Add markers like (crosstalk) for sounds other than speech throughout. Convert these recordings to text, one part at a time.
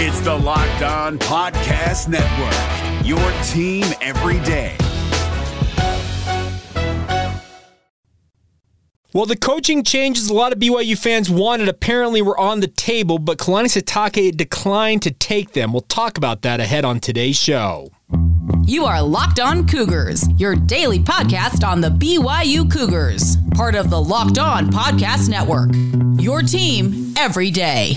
It's the Locked On Podcast Network, your team every day. Well, the coaching changes a lot of BYU fans wanted apparently were on the table, but Kalani Sitake declined to take them. We'll talk about that ahead on today's show. You are Locked On Cougars, your daily podcast on the BYU Cougars, part of the Locked On Podcast Network. Your team every day.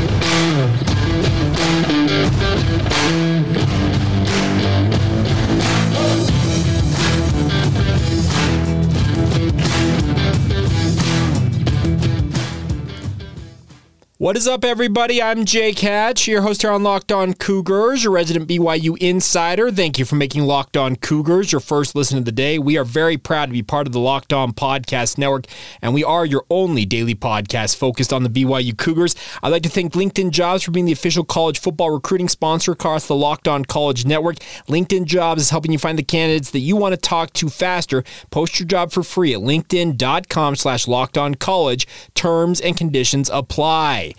What is up, everybody? I'm Jake Hatch, your host here on Locked On Cougars, your resident BYU insider. Thank you for making Locked On Cougars your first listen of the day. We are very proud to be part of the Locked On Podcast Network, and we are your only daily podcast focused on the BYU Cougars. I'd like to thank LinkedIn Jobs for being the official college football recruiting sponsor across the Locked On College Network. LinkedIn Jobs is helping you find the candidates that you want to talk to faster. Post your job for free at linkedin.com slash locked on college. Terms and conditions apply.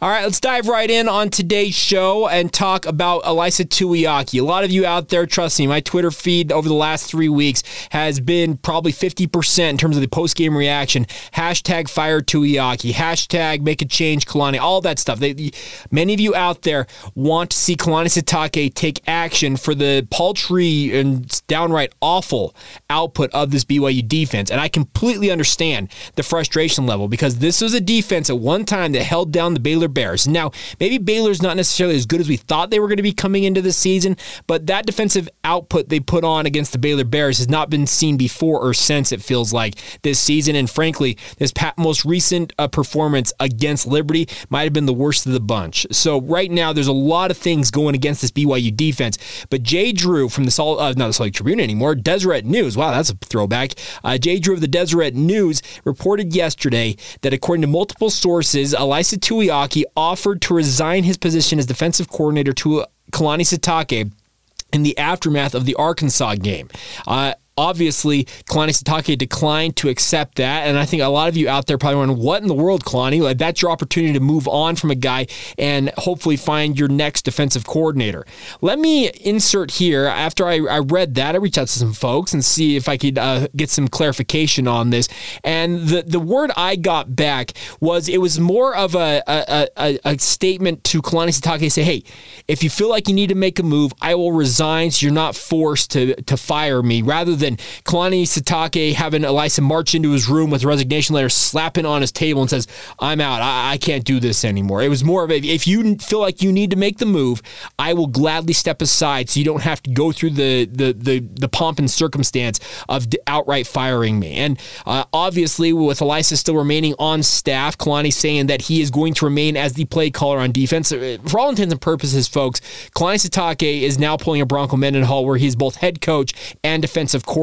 All right, let's dive right in on today's show and talk about Ilaisa Tuiaki. A lot of you out there, trust me, my Twitter feed over the last three weeks has been probably 50% in terms of the post game reaction. Hashtag fire Tuiaki, hashtag make a change Kalani, all that stuff. They, many of you out there want to see Kalani Sitake take action for the paltry and downright awful output of this BYU defense. And I completely understand the frustration level because this was a defense at one time that held down the Baylor Bears. Now, maybe Baylor's not necessarily as good as we thought they were going to be coming into the season, but that defensive output they put on against the Baylor Bears has not been seen before or since, it feels like, this season. And frankly, this most recent uh, performance against Liberty might have been the worst of the bunch. So right now, there's a lot of things going against this BYU defense. But Jay Drew from the Salt, uh, not the Salt Lake Tribune anymore, Deseret News. Wow, that's a throwback. Uh, Jay Drew of the Deseret News reported yesterday that according to multiple sources, Ilaisa Tuiaki offered to resign his position as defensive coordinator to Kalani Sitake in the aftermath of the Arkansas game. Uh, Obviously, Kalani Sitake declined to accept that. And I think a lot of you out there probably wondering, what in the world, Kalani? Like, that's your opportunity to move on from a guy and hopefully find your next defensive coordinator. Let me insert here, after I, I read that, I reached out to some folks and see if I could uh, get some clarification on this. And the, the word I got back was it was more of a, a, a, a statement to Kalani Sitake say, hey, if you feel like you need to make a move, I will resign so you're not forced to, to fire me rather than Kalani Sitake having Ilaisa march into his room with a resignation letter, slapping on his table and says, I'm out. I, I can't do this anymore. It was more of a, if you feel like you need to make the move, I will gladly step aside so you don't have to go through the the the, the pomp and circumstance of outright firing me. And uh, obviously, with Ilaisa still remaining on staff, Kalani saying that he is going to remain as the play caller on defense. Uh, for all intents and purposes, folks, Kalani Sitake is now pulling a Bronco Mendenhall where he's both head coach and defensive coordinator.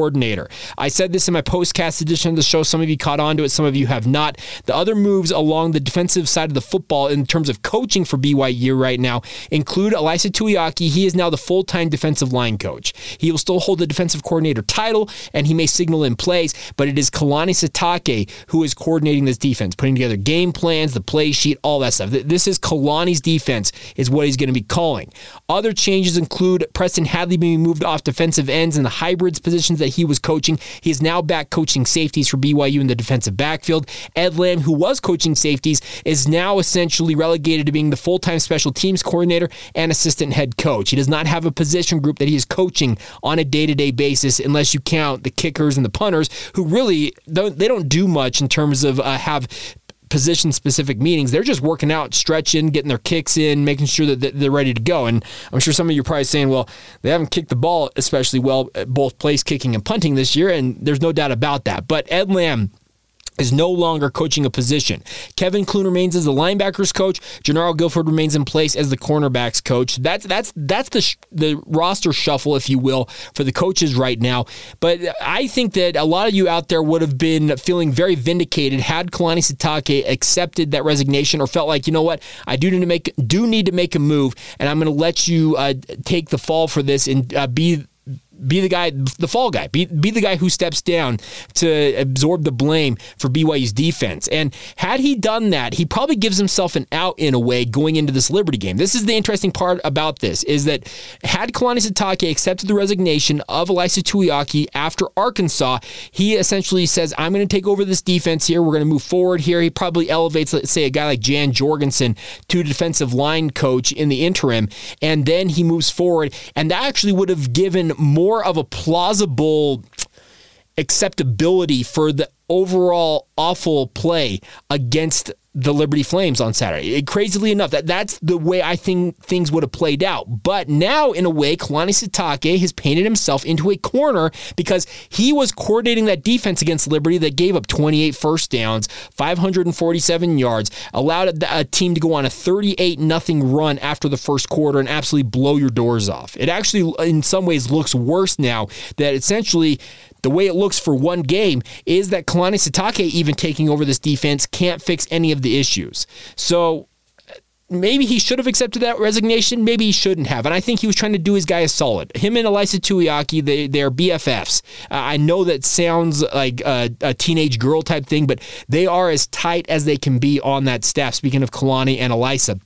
I said this in my postcast edition of the show. Some of you caught on to it, some of you have not. The other moves along the defensive side of the football in terms of coaching for BYU right now include Ilaisa Tuiaki. He is now the full time defensive line coach. He will still hold the defensive coordinator title and he may signal in plays, but it is Kalani Sitake who is coordinating this defense, putting together game plans, the play sheet, all that stuff. This is Kalani's defense, is what he's going to be calling. Other changes include Preston Hadley being moved off defensive ends in the hybrids positions that he was coaching. He is now back coaching safeties for BYU in the defensive backfield. Ed Lamb, who was coaching safeties, is now essentially relegated to being the full time special teams coordinator and assistant head coach. He does not have a position group that he is coaching on a day to day basis, unless you count the kickers and the punters, who really don't, they don't do much in terms of uh, have position specific meetings. They're just working out, stretching, getting their kicks in, making sure that they're ready to go. And I'm sure some of you are probably saying, well, they haven't kicked the ball especially well, both place kicking and punting this year. And there's no doubt about that. But Ed Lamb, is no longer coaching a position. Kevin Clune remains as the linebackers coach. Jernaro Gilford remains in place as the cornerbacks coach. That's that's that's the the roster shuffle, if you will, for the coaches right now. But I think that a lot of you out there would have been feeling very vindicated had Kalani Sitake accepted that resignation or felt like, you know what, I do need to make do need to make a move, and I'm going to let you uh, take the fall for this and uh, be be the guy, the fall guy, be, be the guy who steps down to absorb the blame for BYU's defense. And had he done that, he probably gives himself an out in a way going into this Liberty game. This is the interesting part about this is that had Kalani Sitake accepted the resignation of Ilaisa Tuiaki after Arkansas, he essentially says, I'm going to take over this defense here. We're going to move forward here. He probably elevates, let's say, a guy like Jan Jorgensen to defensive line coach in the interim. And then he moves forward. And that actually would have given more of a plausible acceptability for the overall awful play against the Liberty Flames on Saturday. It, crazily enough, that that's the way I think things would have played out. But now, in a way, Kalani Sitake has painted himself into a corner because he was coordinating that defense against Liberty that gave up 28 first downs, 547 yards, allowed a, a team to go on a 38 nothing run after the first quarter and absolutely blow your doors off. It actually, in some ways, looks worse now that essentially the way it looks for one game is that Kalani Sitake, even taking over this defense, can't fix any of the issues. So maybe he should have accepted that resignation. Maybe he shouldn't have. And I think he was trying to do his guy a solid. Him and Ilaisa Tuiaki, they, they're BFFs. Uh, I know that sounds like a, a, teenage girl type thing, but they are as tight as they can be on that staff. Speaking of Kalani and Ilaisa.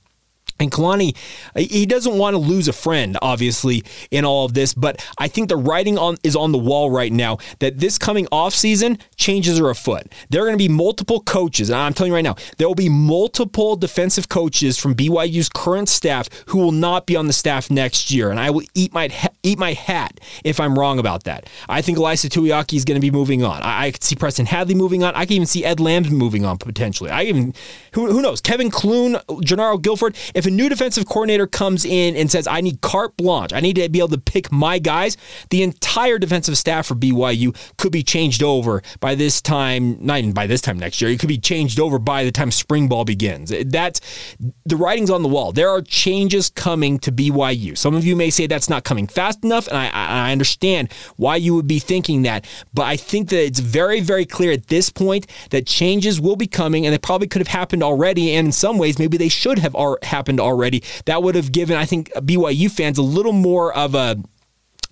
And Kalani, he doesn't want to lose a friend, obviously, in all of this, but I think the writing on is on the wall right now that this coming off season changes are afoot. There are going to be multiple coaches, and I'm telling you right now, there will be multiple defensive coaches from BYU's current staff who will not be on the staff next year, and I will eat my eat my hat if I'm wrong about that. I think Ilaisa Tuiaki is going to be moving on. I, I could see Preston Hadley moving on. I can even see Ed Lambs moving on potentially. I even who, who knows Kevin Clune, Jernaro Gilford. If a new defensive coordinator comes in and says, I need carte blanche, I need to be able to pick my guys, the entire defensive staff for BYU could be changed over by this time, not even by this time next year, it could be changed over by the time spring ball begins. That's the writing's on the wall. There are changes coming to BYU. Some of you may say that's not coming fast enough, and I, I understand why you would be thinking that, but I think that it's very, very clear at this point that changes will be coming, and they probably could have happened already, and in some ways, maybe they should have happened already. That would have given, I think, BYU fans a little more of a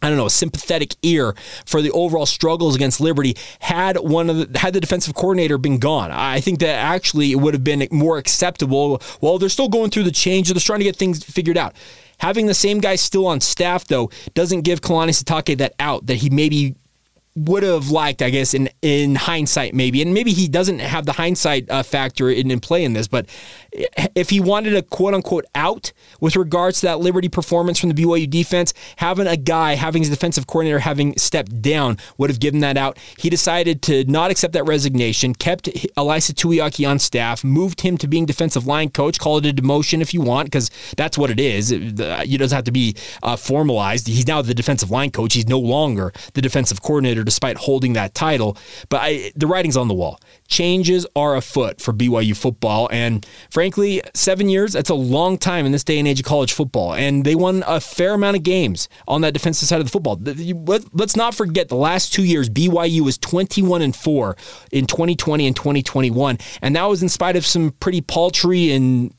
I don't know, a sympathetic ear for the overall struggles against Liberty had one of the, had the defensive coordinator been gone. I think that actually it would have been more acceptable. Well, they're still going through the change, they're trying to get things figured out. Having the same guy still on staff, though, doesn't give Kalani Sitake that out that he maybe would have liked, I guess, in in hindsight, maybe, and maybe he doesn't have the hindsight uh, factor in, in play in this. But if he wanted a quote unquote out with regards to that Liberty performance from the BYU defense, having a guy, having his defensive coordinator having stepped down would have given that out. He decided to not accept that resignation, kept Ilaisa Tuiaki on staff, moved him to being defensive line coach. Call it a demotion if you want, because that's what it is. It doesn't have to be uh, formalized. He's now the defensive line coach. He's no longer the defensive coordinator despite holding that title. But I, the writing's on the wall. Changes are afoot for BYU football. And frankly, seven years, that's a long time in this day and age of college football. And they won a fair amount of games on that defensive side of the football. Let's not forget the last two years, BYU was 21 and 4 in 2020 and 2021. And that was in spite of some pretty paltry and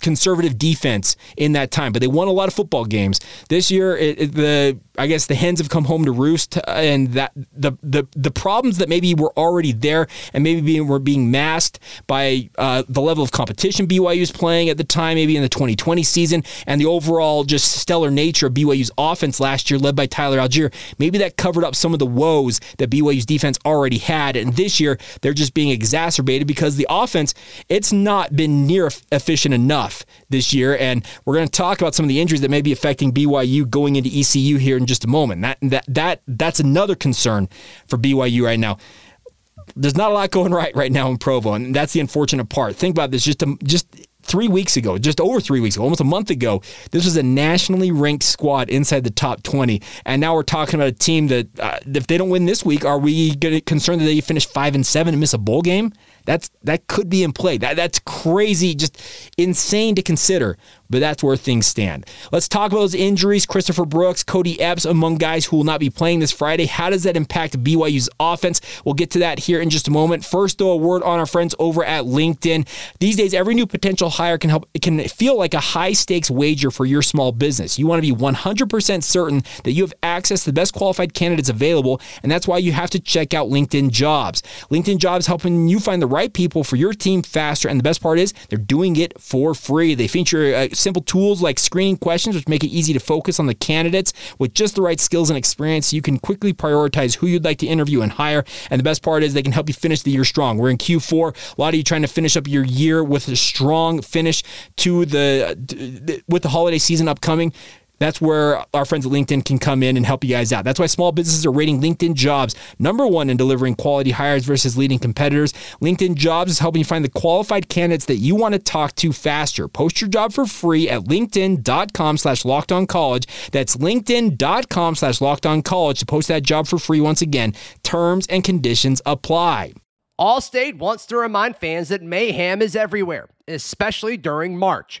conservative defense in that time, but they won a lot of football games. This year, it, it, the I guess the hens have come home to roost, and that the the the problems that maybe were already there and maybe being, were being masked by uh, the level of competition BYU was playing at the time, maybe in the 2020 season, and the overall just stellar nature of BYU's offense last year, led by Tyler Allgeier. Maybe that covered up some of the woes that BYU's defense already had, and this year they're just being exacerbated because the offense it's not been near efficient enough this year, and we're going to talk about some of the injuries that may be affecting BYU going into ECU here in just a moment. That that that that's another concern for BYU right now. There's not a lot going right right now in Provo, and that's the unfortunate part. Think about this: just just three weeks ago, just over three weeks ago, almost a month ago, this was a nationally ranked squad inside the top 20. And now we're talking about a team that, uh, if they don't win this week, are we going to concerned that they finish five and seven and miss a bowl game? That's that could be in play. That that's crazy, just insane to consider but that's where things stand. Let's talk about those injuries. Christopher Brooks, Kody Epps, among guys who will not be playing this Friday. How does that impact BYU's offense? We'll get to that here in just a moment. First, though, a word on our friends over at LinkedIn. These days, every new potential hire can help. It can feel like a high stakes wager for your small business. You want to be 100% certain that you have access to the best qualified candidates available, and that's why you have to check out LinkedIn Jobs. LinkedIn Jobs helping you find the right people for your team faster, and the best part is they're doing it for free. They feature uh, simple tools like screening questions, which make it easy to focus on the candidates with just the right skills and experience. You can quickly prioritize who you'd like to interview and hire. And the best part is they can help you finish the year strong. We're in Q4. A lot of you trying to finish up your year with a strong finish to the with the holiday season upcoming. That's where our friends at LinkedIn can come in and help you guys out. That's why small businesses are rating LinkedIn jobs number one in delivering quality hires versus leading competitors. LinkedIn jobs is helping you find the qualified candidates that you want to talk to faster. Post your job for free at linkedin.com slash locked on college. That's linkedin.com slash locked on college to post that job for free once again. Terms and conditions apply. Allstate wants to remind fans that mayhem is everywhere, especially during March.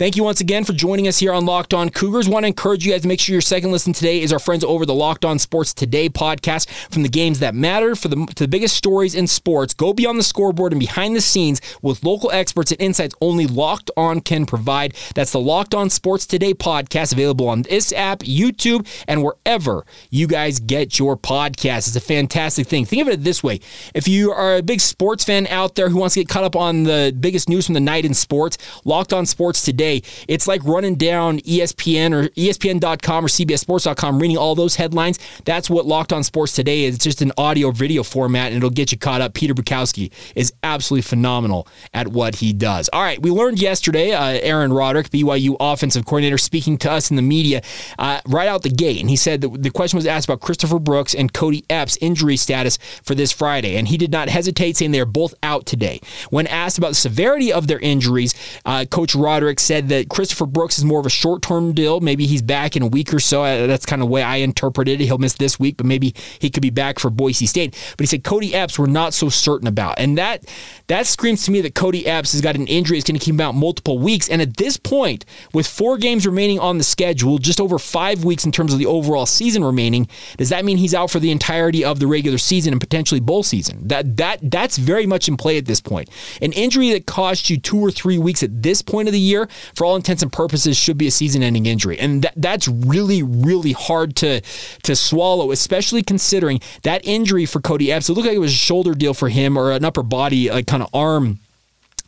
Thank you once again for joining us here on Locked On Cougars. Want to encourage you guys to make sure your second listen today is our friends over the Locked On Sports Today podcast from the games that matter for the to the biggest stories in sports. Go beyond the scoreboard and behind the scenes with local experts and insights only Locked On can provide. That's the Locked On Sports Today podcast available on this app, YouTube, and wherever you guys get your podcast. It's a fantastic thing. Think of it this way: if you are a big sports fan out there who wants to get caught up on the biggest news from the night in sports, Locked On Sports Today day. It's like running down ESPN or ESPN.com or CBSSports.com, reading all those headlines. That's what Locked On Sports today is. It's just an audio video format, and it'll get you caught up. Peter Bukowski is absolutely phenomenal at what he does. All right, we learned yesterday, uh, Aaron Roderick, BYU offensive coordinator, speaking to us in the media uh, right out the gate, and he said the question was asked about Christopher Brooks and Kody Epps' injury status for this Friday, and he did not hesitate, saying they are both out today. When asked about the severity of their injuries, uh, Coach Roderick said that Christopher Brooks is more of a short term deal. Maybe he's back in a week or so. Uh, that's kind of the way I interpreted it. He'll miss this week, but maybe he could be back for Boise State. But he said Kody Epps we're not so certain about. And that that screams to me that Kody Epps has got an injury that's going to keep him out multiple weeks. And at this point, with four games remaining on the schedule, just over five weeks in terms of the overall season remaining, does that mean he's out for the entirety of the regular season and potentially bowl season? That that that's very much in play at this point. An injury that cost you two or three weeks at this point of the year for all intents and purposes, should be a season-ending injury, and that, that's really, really hard to to swallow, especially considering that injury for Kody Epps. It looked like it was a shoulder deal for him or an upper body, like kind of arm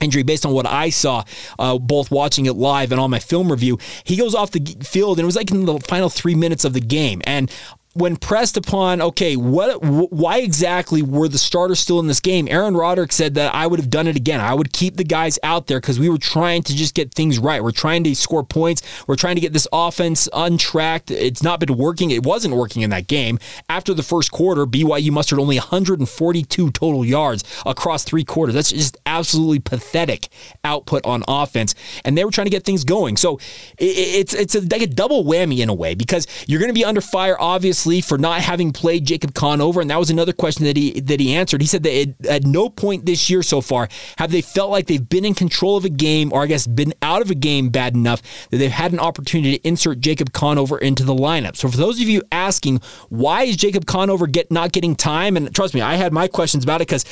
injury based on what I saw, uh, both watching it live and on my film review. He goes off the field and it was like in the final three minutes of the game. And when pressed upon, okay, what, why exactly were the starters still in this game? Aaron Roderick said that I would have done it again. I would keep the guys out there because we were trying to just get things right. We're trying to score points. We're trying to get this offense untracked. It's not been working. It wasn't working in that game. After the first quarter, BYU mustered only 142 total yards across three quarters. That's just absolutely pathetic output on offense. And they were trying to get things going. So it's it's a, like a double whammy in a way because you're going to be under fire, obviously for not having played Jacob Conover, and that was another question that he that he answered. He said that it, at no point this year so far have they felt like they've been in control of a game, or I guess been out of a game bad enough that they've had an opportunity to insert Jacob Conover into the lineup. So for those of you asking why is Jacob Conover get not getting time, and trust me, I had my questions about it because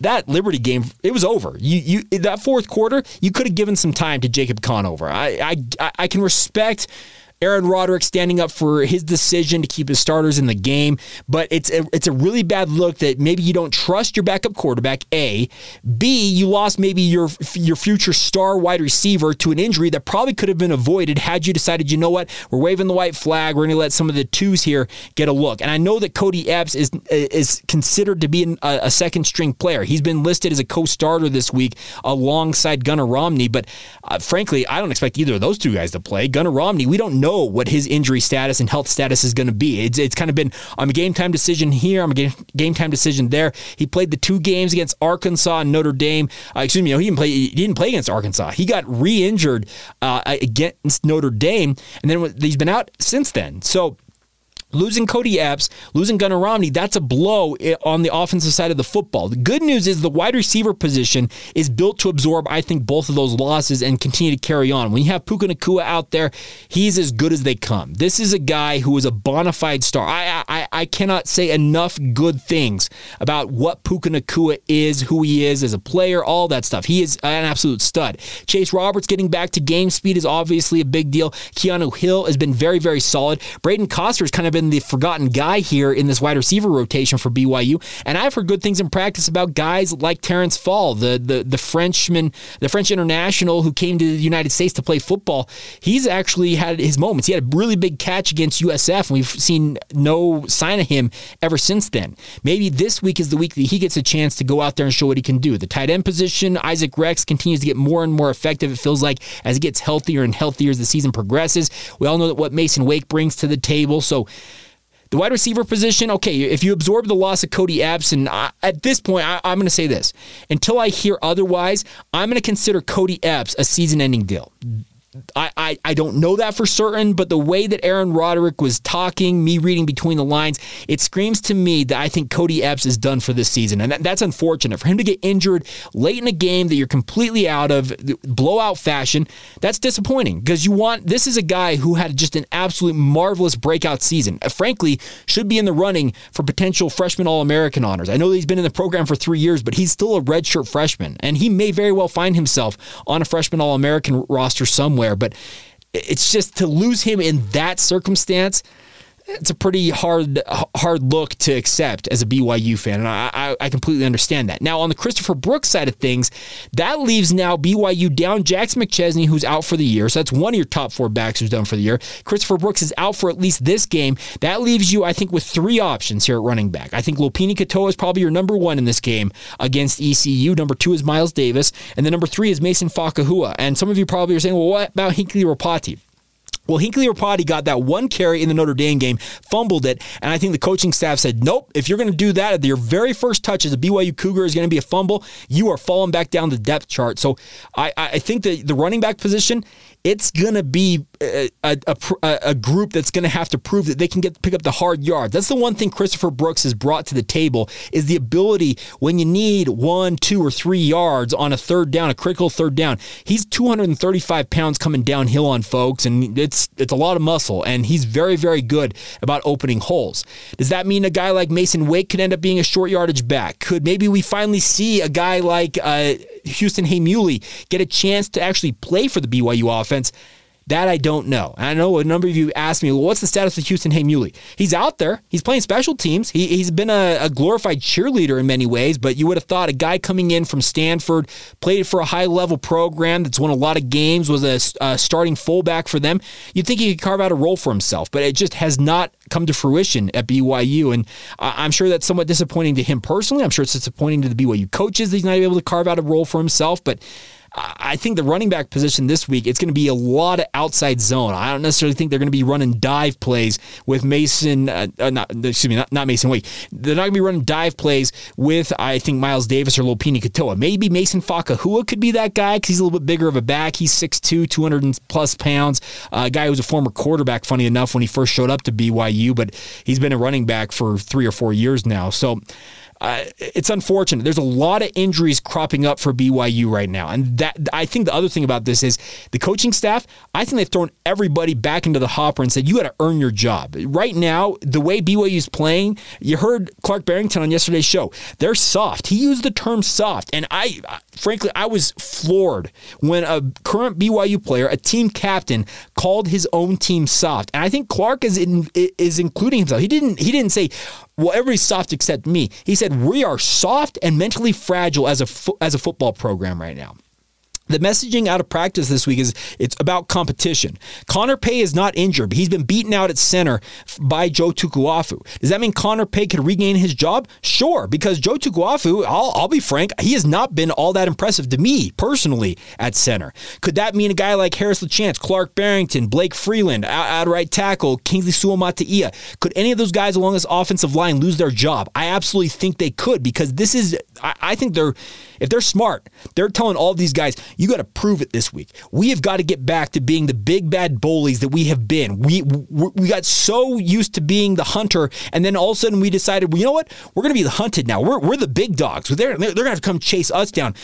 that Liberty game, it was over. You, you that fourth quarter, you could have given some time to Jacob Conover. I, I, I can respect Aaron Roderick standing up for his decision to keep his starters in the game, but it's a, it's a really bad look that maybe you don't trust your backup quarterback. A, B, you lost maybe your your future star wide receiver to an injury that probably could have been avoided had you decided, you know what, we're waving the white flag. We're going to let some of the twos here get a look. And I know that Kody Epps is is considered to be an, a, a second string player. He's been listed as a co-starter this week alongside Gunnar Romney, but uh, frankly, I don't expect either of those two guys to play. Gunnar Romney, we don't know what his injury status and health status is going to be. It's, it's kind of been I'm a game time decision here, I'm a game, time decision there. He played the two games against Arkansas and Notre Dame. Uh, excuse me, he didn't play. He didn't play against Arkansas. He got re-injured uh, against Notre Dame, and then he's been out since then. So Losing Kody Epps, losing Gunnar Romney, that's a blow on the offensive side of the football. The good news is the wide receiver position is built to absorb, I think, both of those losses and continue to carry on. When you have Puka Nacua out there, he's as good as they come. This is a guy who is a bona fide star. I, I, I cannot say enough good things about what Puka Nacua is, who he is as a player, all that stuff. He is an absolute stud. Chase Roberts getting back to game speed is obviously a big deal. Keanu Hill has been very, very solid. Braden has kind of been the forgotten guy here in this wide receiver rotation for BYU. And I've heard good things in practice about guys like Terrence Fall, the the the Frenchman, the French international who came to the United States to play football. He's actually had his moments. He had a really big catch against USF, and we've seen no sign of him ever since then. Maybe this week is the week that he gets a chance to go out there and show what he can do. The tight end position, Isaac Rex continues to get more and more effective. It feels like as he gets healthier and healthier as the season progresses. We all know that what Mason Wake brings to the table. So the wide receiver position, okay, if you absorb the loss of Kody and at this point, I, am going to say this until I hear otherwise, I'm going to consider Kody Epps a season ending deal. I, I, I don't know that for certain, but the way that Aaron Roderick was talking, me reading between the lines, it screams to me that I think Kody Epps is done for this season. And that, that's unfortunate. For him to get injured late in a game that you're completely out of, blowout fashion, that's disappointing because you want this is a guy who had just an absolute marvelous breakout season. Uh, frankly, should be in the running for potential freshman All American honors. I know he's been in the program for three years, but he's still a redshirt freshman, and he may very well find himself on a freshman All American roster somewhere but it's just to lose him in that circumstance it's a pretty hard hard look to accept as a BYU fan, and I, I, completely understand that. Now, on the Christopher Brooks side of things, that leaves now BYU down Jackson McChesney, who's out for the year. So that's one of your top four backs who's done for the year. Christopher Brooks is out for at least this game. That leaves you, I think, with three options here at running back. I think Lopini Katoa is probably your number one in this game against ECU. Number two is Miles Davis, and then number three is Mason Fakahua. And some of you probably are saying, well, what about Hinckley Ropati? Well, Hinckley Ropati got that one carry in the Notre Dame game, fumbled it, and I think the coaching staff said, nope, if you're going to do that, at your very first touch as a BYU Cougar is going to be a fumble, you are falling back down the depth chart. So I, I think that the running back position it's going to be a, a, a, group that's going to have to prove that they can get pick up the hard yards. That's the one thing Christopher Brooks has brought to the table is the ability when you need one, two, or three yards on a third down, a critical third down. He's 235 pounds coming downhill on folks, and it's it's a lot of muscle, and he's very very good about opening holes. Does that mean a guy like Mason Wake could end up being a short yardage back? Could maybe we finally see a guy like uh, Houston Heimuli get a chance to actually play for the BYU offense? That I don't know. And I know a number of you asked me, well, what's the status of Houston Heimuli? He's out there. He's playing special teams. He, he's been a, a, glorified cheerleader in many ways, but you would have thought a guy coming in from Stanford, played for a high level program that's won a lot of games, was a, a starting fullback for them. You'd think he could carve out a role for himself, but it just has not come to fruition at BYU. And I'm sure that's somewhat disappointing to him personally. I'm sure it's disappointing to the BYU coaches that he's not able to carve out a role for himself, but I think the running back position this week, it's going to be a lot of outside zone. I don't necessarily think they're going to be running dive plays with Mason, uh, uh, not, excuse me, not, not Mason Wake. They're not going to be running dive plays with, I think, Miles Davis or Lopini Katoa. Maybe Mason Fakahua could be that guy because he's a little bit bigger of a back. He's 6'2, 200 plus pounds. Uh, a guy who's a former quarterback, funny enough, when he first showed up to BYU, but he's been a running back for three or four years now. So, uh, it's unfortunate. There's a lot of injuries cropping up for BYU right now, and that I think the other thing about this is the coaching staff. I think they've thrown everybody back into the hopper and said you got to earn your job. Right now, the way BYU is playing, you heard Clark Barrington on yesterday's show. They're soft. He used the term soft, and I frankly, I was floored when a current BYU player, a team captain, called his own team soft. And I think Clark is in, is including himself. He didn't he didn't say, "Well, everybody's soft except me." He said, "We are soft and mentally fragile as a fo- as a football program right now." The messaging out of practice this week is it's about competition. Connor Pay is not injured, but he's been beaten out at center by Joe Tukuafu. Does that mean Connor Pay could regain his job? Sure, because Joe Tukuafu, I'll, I'll be frank, he has not been all that impressive to me personally at center. Could that mean a guy like Harris LaChance, Clark Barrington, Blake Freeland, out, right tackle, Kingsley Suamataia, could any of those guys along this offensive line lose their job? I absolutely think they could because this is, I, I think they're, if they're smart, they're telling all these guys, you got to prove it this week. We have got to get back to being the big bad bullies that we have been. We we got so used to being the hunter, and then all of a sudden we decided, well, you know what? We're going to be the hunted now. We're, we're the big dogs. They're, they're going to have to come chase us down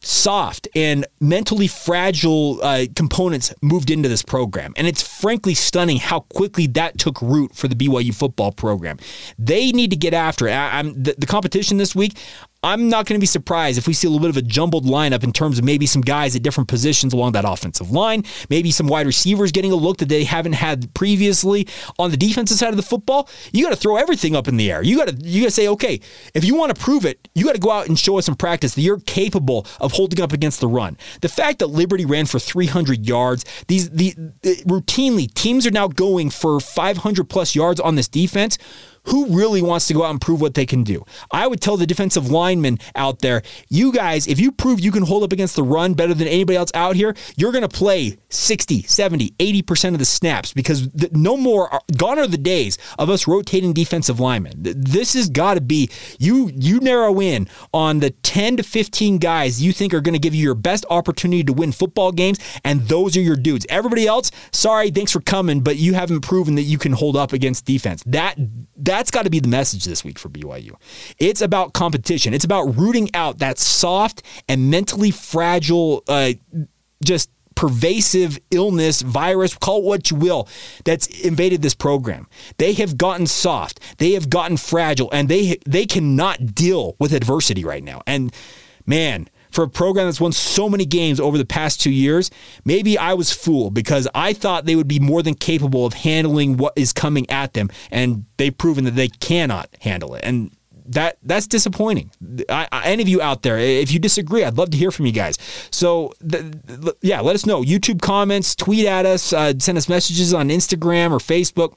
soft and mentally fragile uh, components moved into this program. And it's frankly stunning how quickly that took root for the BYU football program. They need to get after it. I, the, the competition this week, I'm not going to be surprised if we see a little bit of a jumbled lineup in terms of maybe some guys at different positions along that offensive line, maybe some wide receivers getting a look that they haven't had previously. On the defensive side of the football, you got to throw everything up in the air. You got to you got to say, okay, if you want to prove it, you got to go out and show us in practice that you're capable of holding up against the run. The fact that Liberty ran for 300 yards, these the, the routinely teams are now going for 500 plus yards on this defense who really wants to go out and prove what they can do? I would tell the defensive linemen out there, you guys, if you prove you can hold up against the run better than anybody else out here, you're going to play 60, 70, 80% of the snaps because the, no more, are, gone are the days of us rotating defensive linemen. This has got to be, you, you narrow in on the 10 to 15 guys you think are going to give you your best opportunity to win football games, and those are your dudes. Everybody else, sorry, thanks for coming, but you haven't proven that you can hold up against defense. That, that that's got to be the message this week for BYU. It's about competition. It's about rooting out that soft and mentally fragile, uh, just pervasive illness, virus, call it what you will, that's invaded this program. They have gotten soft, they have gotten fragile, and they they cannot deal with adversity right now. And man, for a program that's won so many games over the past two years, maybe I was fooled because I thought they would be more than capable of handling what is coming at them, and they've proven that they cannot handle it. And that that's disappointing. I, I, any of you out there, if you disagree, I'd love to hear from you guys. So yeah, let us know. YouTube comments, tweet at us, uh, send us messages on Instagram or Facebook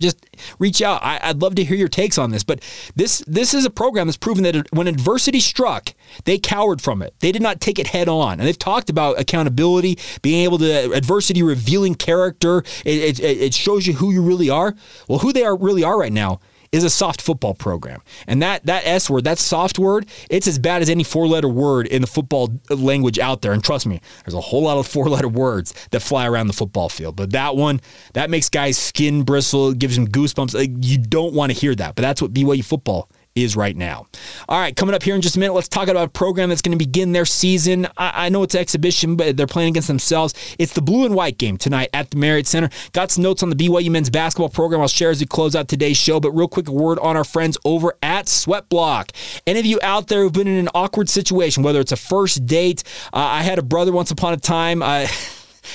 just reach out. I, would love to hear your takes on this. But this this is a program that's proven that when adversity struck, they cowered from it. They did not take it head on. And they've talked about accountability, being able to adversity revealing character. It, it, it shows you who you really are. Well, who they are really are right now is a soft football program. And that that S word, that soft word, it's as bad as any four-letter word in the football language out there. And trust me, there's a whole lot of (laughs) four-letter words that fly around the football field. But that one, that makes guys skin bristle, gives them goosebumps. Like, you don't want to hear that. But that's what BYU football is right now. All right, coming up here in just a minute, let's talk about a program that's going to begin their season. I, I know it's exhibition, but they're playing against themselves. It's the blue and white game tonight at the Marriott Center. Got some notes on the BYU men's basketball program I'll share as we close out today's show, but real quick, a word on our friends over at Sweatblock. Any of you out there who've been in an awkward situation, whether it's a first date, uh, I had a brother once upon a time. Uh, (laughs)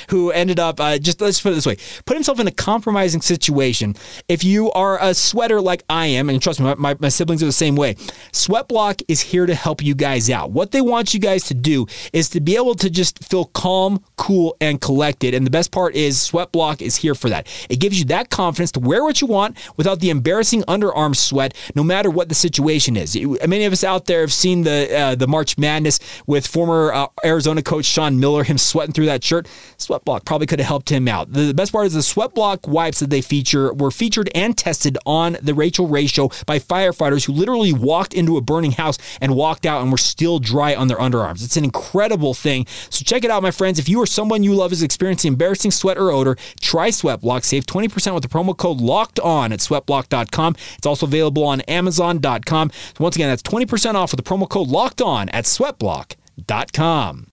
who ended up uh, just let's put it this way, put himself in a compromising situation. If you are a sweater like I am, and trust me, my, my siblings are the same way. Sweatblock is here to help you guys out. What they want you guys to do is to be able to just feel calm, cool, and collected. And the best part is Sweatblock is here for that. It gives you that confidence to wear what you want without the embarrassing underarm sweat, no matter what the situation is. Many of us out there have seen the uh, the March Madness with former uh, Arizona coach Sean Miller, him sweating through that shirt. Sweatblock probably could have helped him out. The, best part is the Sweatblock wipes that they feature were featured and tested on the Rachael Ray show by firefighters who literally walked into a burning house and walked out and were still dry on their underarms. It's an incredible thing. So check it out, my friends. If you or someone you love is experiencing embarrassing sweat or odor, try Sweatblock. Save 20% with the promo code locked on at sweatblock.com. It's also available on amazon.com. So once again, that's 20% off with the promo code locked on at sweatblock.com.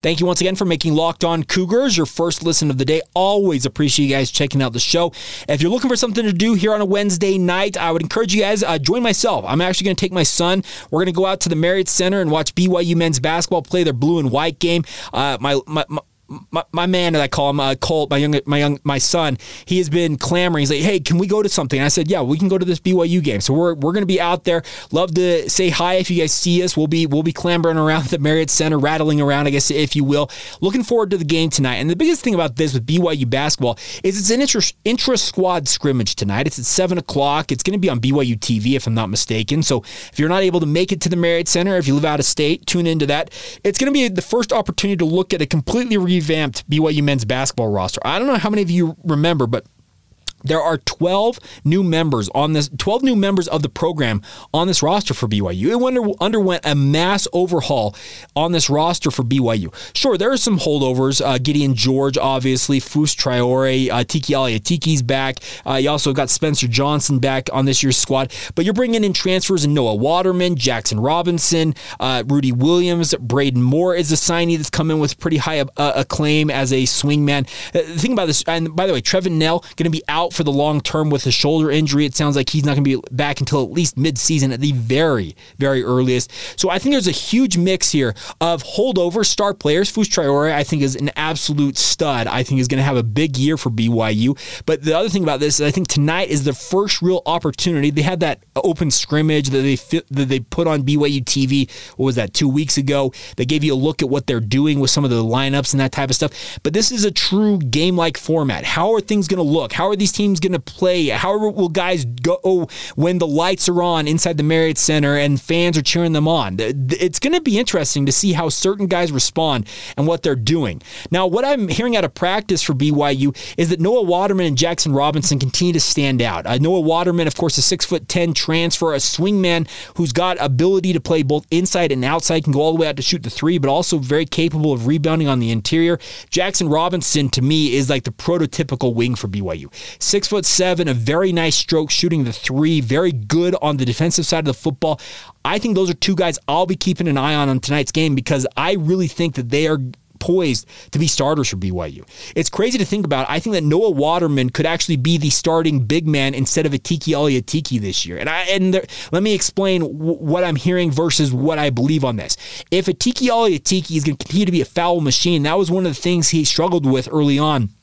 Thank you once again for making Locked On Cougars your first listen of the day. Always appreciate you guys checking out the show. If you're looking for something to do here on a Wednesday night, I would encourage you guys uh, join myself. I'm actually going to take my son. We're going to go out to the Marriott Center and watch BYU men's basketball play their blue and white game. Uh, my, my, my my, my man, that I call him uh, Colt, my young, my young, my son. He has been clamoring. He's like, "Hey, can we go to something?" And I said, "Yeah, we can go to this BYU game." So we're we're going to be out there. Love to say hi if you guys see us. We'll be we'll be clambering around (laughs) the Marriott Center, rattling around, I guess, if you will. Looking forward to the game tonight. And the biggest thing about this with BYU basketball is it's an intra intra squad scrimmage tonight. It's at seven o'clock. It's going to be on BYU TV, if I'm not mistaken. So if you're not able to make it to the Marriott Center, if you live out of state, tune into that. It's going to be the first opportunity to look at a completely revamped BYU men's basketball roster. I don't know how many of you remember, but there are 12 new members on this 12 new members of the program on this roster for BYU. It underwent a mass overhaul on this roster for BYU. Sure, there are some holdovers. Uh, Gideon George, obviously, Fus Traore, uh, Tiki Tiki's back. Uh, you also got Spencer Johnson back on this year's squad. But you're bringing in transfers in Noah Waterman, Jackson Robinson, uh, Rudy Williams, Braden Moore is a signee that's come in with pretty high uh, acclaim as a swingman. Uh, the thing about this, and by the way, Trevin Knell going to be out out for the long term with a shoulder injury. It sounds like he's not going to be back until at least midseason at the very, very earliest. So I think there's a huge mix here of holdover star players. Fus Traore, I think, is an absolute stud. I think is going to have a big year for BYU. But the other thing about this is I think tonight is the first real opportunity. They had that open scrimmage that they that they put on BYU TV. What was that? Two weeks ago. They gave you a look at what they're doing with some of the lineups and that type of stuff. But this is a true game-like format. How are things going to look? How are these team's going to play? How will guys go when the lights are on inside the Marriott Center and fans are cheering them on? It's going to be interesting to see how certain guys respond and what they're doing. Now, what I'm hearing out of practice for BYU is that Noah Waterman and Jackson Robinson continue to stand out. Uh, Noah Waterman, of course, a six foot ten transfer, a swingman who's got ability to play both inside and outside, can go all the way out to shoot the three, but also very capable of rebounding on the interior. Jackson Robinson, to me, is like the prototypical wing for BYU. Six foot seven, a very nice stroke shooting the three, very good on the defensive side of the football. I think those are two guys I'll be keeping an eye on on tonight's game because I really think that they are poised to be starters for BYU. It's crazy to think about. I think that Noah Waterman could actually be the starting big man instead of a Tiki Tiki this year. And I and there, let me explain w- what I'm hearing versus what I believe on this. If a Tiki Tiki is going to continue to be a foul machine, that was one of the things he struggled with early on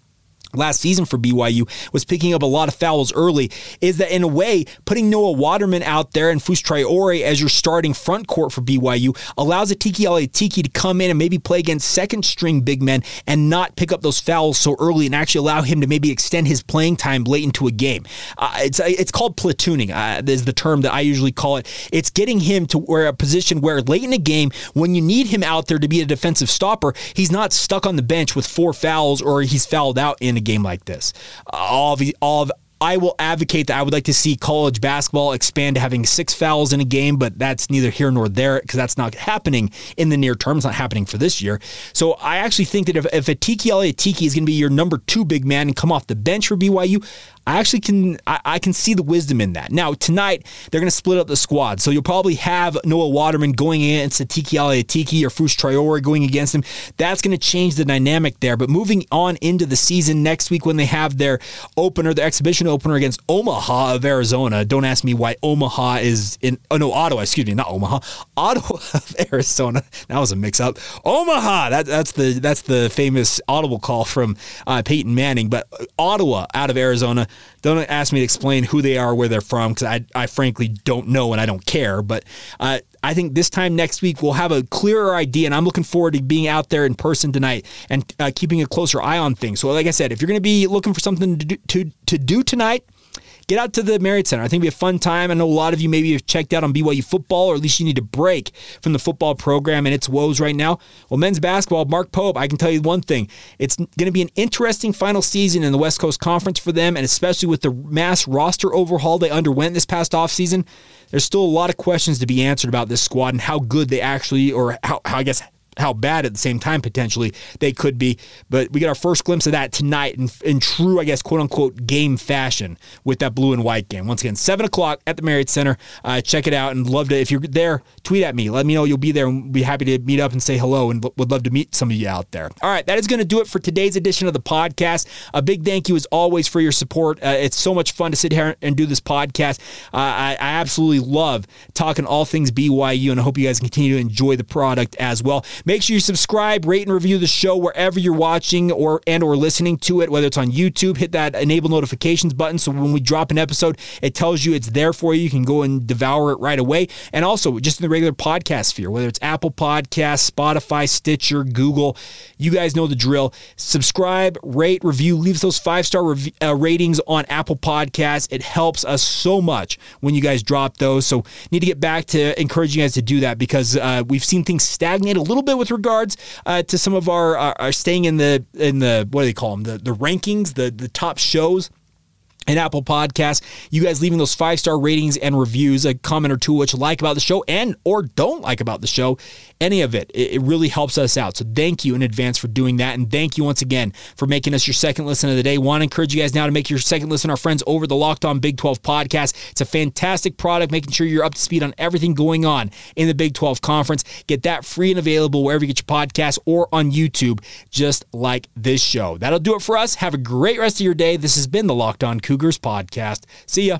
last season for BYU was picking up a lot of fouls early is that in a way putting Noah Waterman out there and Fus Traore as your starting front court for BYU allows a Tiki Tiki to come in and maybe play against second string big men and not pick up those fouls so early and actually allow him to maybe extend his playing time late into a game. Uh, it's it's called platooning uh, is the term that I usually call it. It's getting him to where a position where late in a game when you need him out there to be a defensive stopper, he's not stuck on the bench with four fouls or he's fouled out in a game like this. All of, all of I will advocate that I would like to see college basketball expand to having six fouls in a game, but that's neither here nor there because that's not happening in the near term. It's not happening for this year. So I actually think that if, if a Tiki Tiki is going to be your number two big man and come off the bench for BYU, I actually can I, I, can see the wisdom in that. Now tonight they're going to split up the squad, so you'll probably have Noah Waterman going against Tiki Tiki or Fus Traore going against him. That's going to change the dynamic there. But moving on into the season next week when they have their opener, their exhibition opener against Omaha of Arizona. Don't ask me why Omaha is in. Oh no, Ottawa. Excuse me, not Omaha. (laughs) Ottawa of Arizona. That was a mix-up. Omaha. That, that's the that's the famous audible call from uh, Peyton Manning. But Ottawa out of Arizona don't ask me to explain who they are, where they're from, because I, I frankly don't know and I don't care. But uh, I think this time next week we'll have a clearer idea, and I'm looking forward to being out there in person tonight and uh, keeping a closer eye on things. So, like I said, if you're going to be looking for something to do, to, to do tonight, get out to the Marriott Center. I think it'll be a fun time. I know a lot of you maybe have checked out on BYU football, or at least you need a break from the football program and its woes right now. Well, men's basketball, Mark Pope, I can tell you one thing. It's going to be an interesting final season in the West Coast Conference for them, and especially with the mass roster overhaul they underwent this past offseason, there's still a lot of questions to be answered about this squad and how good they actually, or how, how I guess, how bad at the same time potentially they could be. But we get our first glimpse of that tonight in, in true, I guess, quote unquote, game fashion with that blue and white game. Once again, 7 o'clock at the Marriott Center. Uh, check it out and love to, if you're there, tweet at me. Let me know you'll be there and be happy to meet up and say hello and would love to meet some of you out there. All right, that is going to do it for today's edition of the podcast. A big thank you as always for your support. Uh, it's so much fun to sit here and do this podcast. Uh, I, I absolutely love talking all things BYU and I hope you guys continue to enjoy the product as well. Make sure you subscribe, rate, and review the show wherever you're watching or and or listening to it, whether it's on YouTube, hit that enable notifications button so when we drop an episode, it tells you it's there for you. You can go and devour it right away. And also just in the regular podcast sphere, whether it's Apple Podcasts, Spotify, Stitcher, Google, you guys know the drill. Subscribe, rate, review, leave those five-star rev- uh, ratings on Apple Podcasts. It helps us so much when you guys drop those. So need to get back to encouraging you guys to do that because uh, we've seen things stagnate a little bit with regards uh, to some of our, our, our staying in the in the what do they call them the the rankings the the top shows and Apple Podcasts. You guys leaving those five star ratings and reviews, a comment or two which you like about the show and or don't like about the show, any of it, it, really helps us out. So thank you in advance for doing that, and thank you once again for making us your second listen of the day. Want to encourage you guys now to make your second listen our friends over the Locked On Big 12 podcast. It's a fantastic product, making sure you're up to speed on everything going on in the Big 12 conference. Get that free and available wherever you get your podcasts or on YouTube, just like this show. That'll do it for us. Have a great rest of your day. This has been the Locked On Cougars podcast. See ya.